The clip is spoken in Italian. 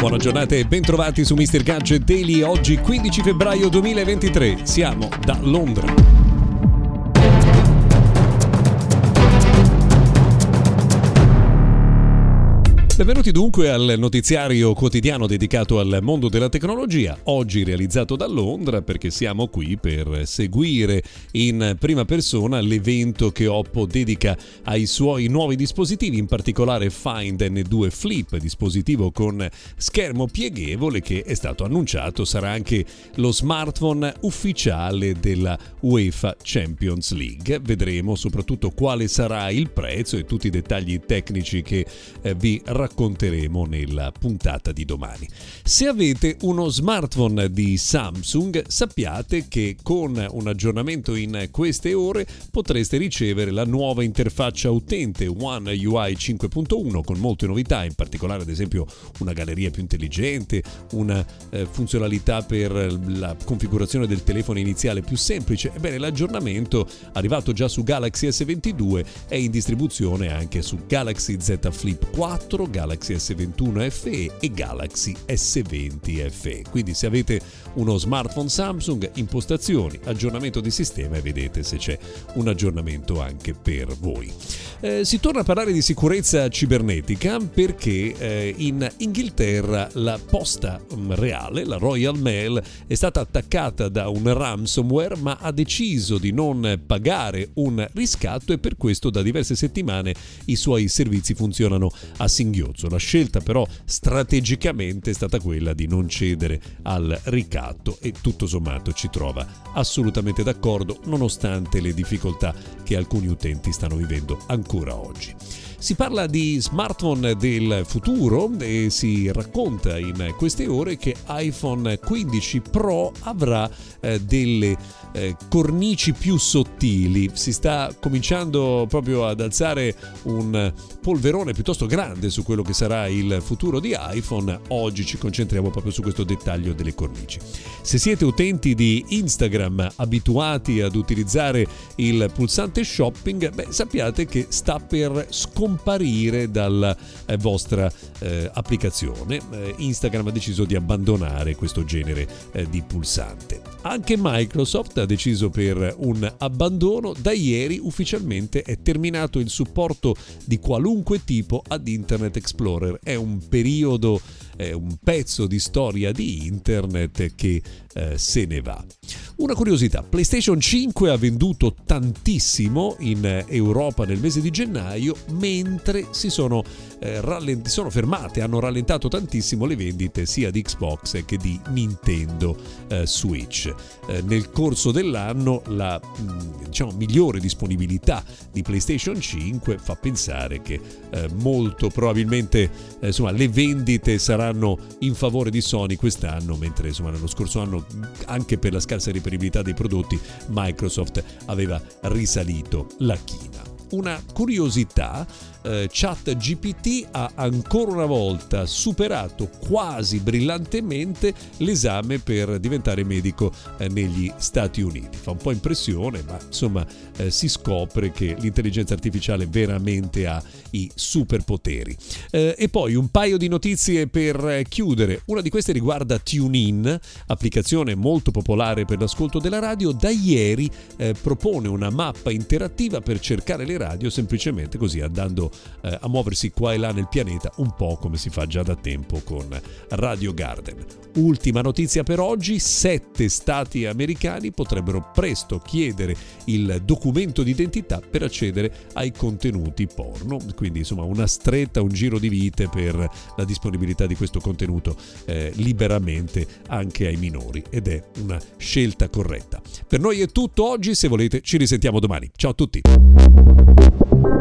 Buona giornata e bentrovati su Mr. Gadget Daily. Oggi 15 febbraio 2023. Siamo da Londra. Benvenuti dunque al notiziario quotidiano dedicato al mondo della tecnologia, oggi realizzato da Londra perché siamo qui per seguire in prima persona l'evento che Oppo dedica ai suoi nuovi dispositivi, in particolare Find N2 Flip, dispositivo con schermo pieghevole che è stato annunciato sarà anche lo smartphone ufficiale della UEFA Champions League. Vedremo soprattutto quale sarà il prezzo e tutti i dettagli tecnici che eh, vi racconterò racconteremo nella puntata di domani. Se avete uno smartphone di Samsung, sappiate che con un aggiornamento in queste ore potreste ricevere la nuova interfaccia utente One UI 5.1 con molte novità, in particolare ad esempio una galleria più intelligente, una eh, funzionalità per la configurazione del telefono iniziale più semplice. Ebbene, l'aggiornamento arrivato già su Galaxy S22 è in distribuzione anche su Galaxy Z Flip 4, Galaxy S21 FE e Galaxy S20 FE. Quindi se avete uno smartphone Samsung, impostazioni, aggiornamento di sistema e vedete se c'è un aggiornamento anche per voi. Eh, si torna a parlare di sicurezza cibernetica perché eh, in Inghilterra la posta mm, reale, la Royal Mail, è stata attaccata da un ransomware ma ha deciso di non pagare un riscatto e per questo da diverse settimane i suoi servizi funzionano a singhiozzo. La scelta però strategicamente è stata quella di non cedere al ricatto e tutto sommato ci trova assolutamente d'accordo nonostante le difficoltà che alcuni utenti stanno vivendo ancora oggi. Si parla di smartphone del futuro e si racconta in queste ore che iPhone 15 Pro avrà eh, delle eh, cornici più sottili. Si sta cominciando proprio ad alzare un polverone piuttosto grande su quello che sarà il futuro di iPhone. Oggi ci concentriamo proprio su questo dettaglio delle cornici. Se siete utenti di Instagram abituati ad utilizzare il pulsante shopping, beh, sappiate che sta per scomparire dalla eh, vostra eh, applicazione. Eh, Instagram ha deciso di abbandonare questo genere eh, di pulsante. Anche Microsoft ha deciso per un abbandono. Da ieri ufficialmente è terminato il supporto di qualunque tipo ad Internet Explorer. È un periodo è un pezzo di storia di internet che eh, se ne va. Una curiosità, PlayStation 5 ha venduto tantissimo in Europa nel mese di gennaio, mentre si sono, eh, rallent- sono fermate, hanno rallentato tantissimo le vendite sia di Xbox che di Nintendo eh, Switch. Eh, nel corso dell'anno la diciamo, migliore disponibilità di PlayStation 5 fa pensare che eh, molto probabilmente eh, insomma, le vendite saranno saranno in favore di Sony quest'anno, mentre insomma nello scorso anno anche per la scarsa reperibilità dei prodotti Microsoft aveva risalito la china. Una curiosità eh, ChatGPT ha ancora una volta superato quasi brillantemente l'esame per diventare medico eh, negli Stati Uniti. Fa un po' impressione, ma insomma eh, si scopre che l'intelligenza artificiale veramente ha i superpoteri. Eh, e poi un paio di notizie per chiudere. Una di queste riguarda TuneIn, applicazione molto popolare per l'ascolto della radio. Da ieri eh, propone una mappa interattiva per cercare le radio semplicemente così andando eh, a muoversi qua e là nel pianeta, un po' come si fa già da tempo con Radio Garden. Ultima notizia per oggi, sette stati americani potrebbero presto chiedere il documento d'identità per accedere ai contenuti porno, quindi insomma una stretta, un giro di vite per la disponibilità di questo contenuto eh, liberamente anche ai minori ed è una scelta corretta. Per noi è tutto oggi, se volete ci risentiamo domani. Ciao a tutti! Thank you.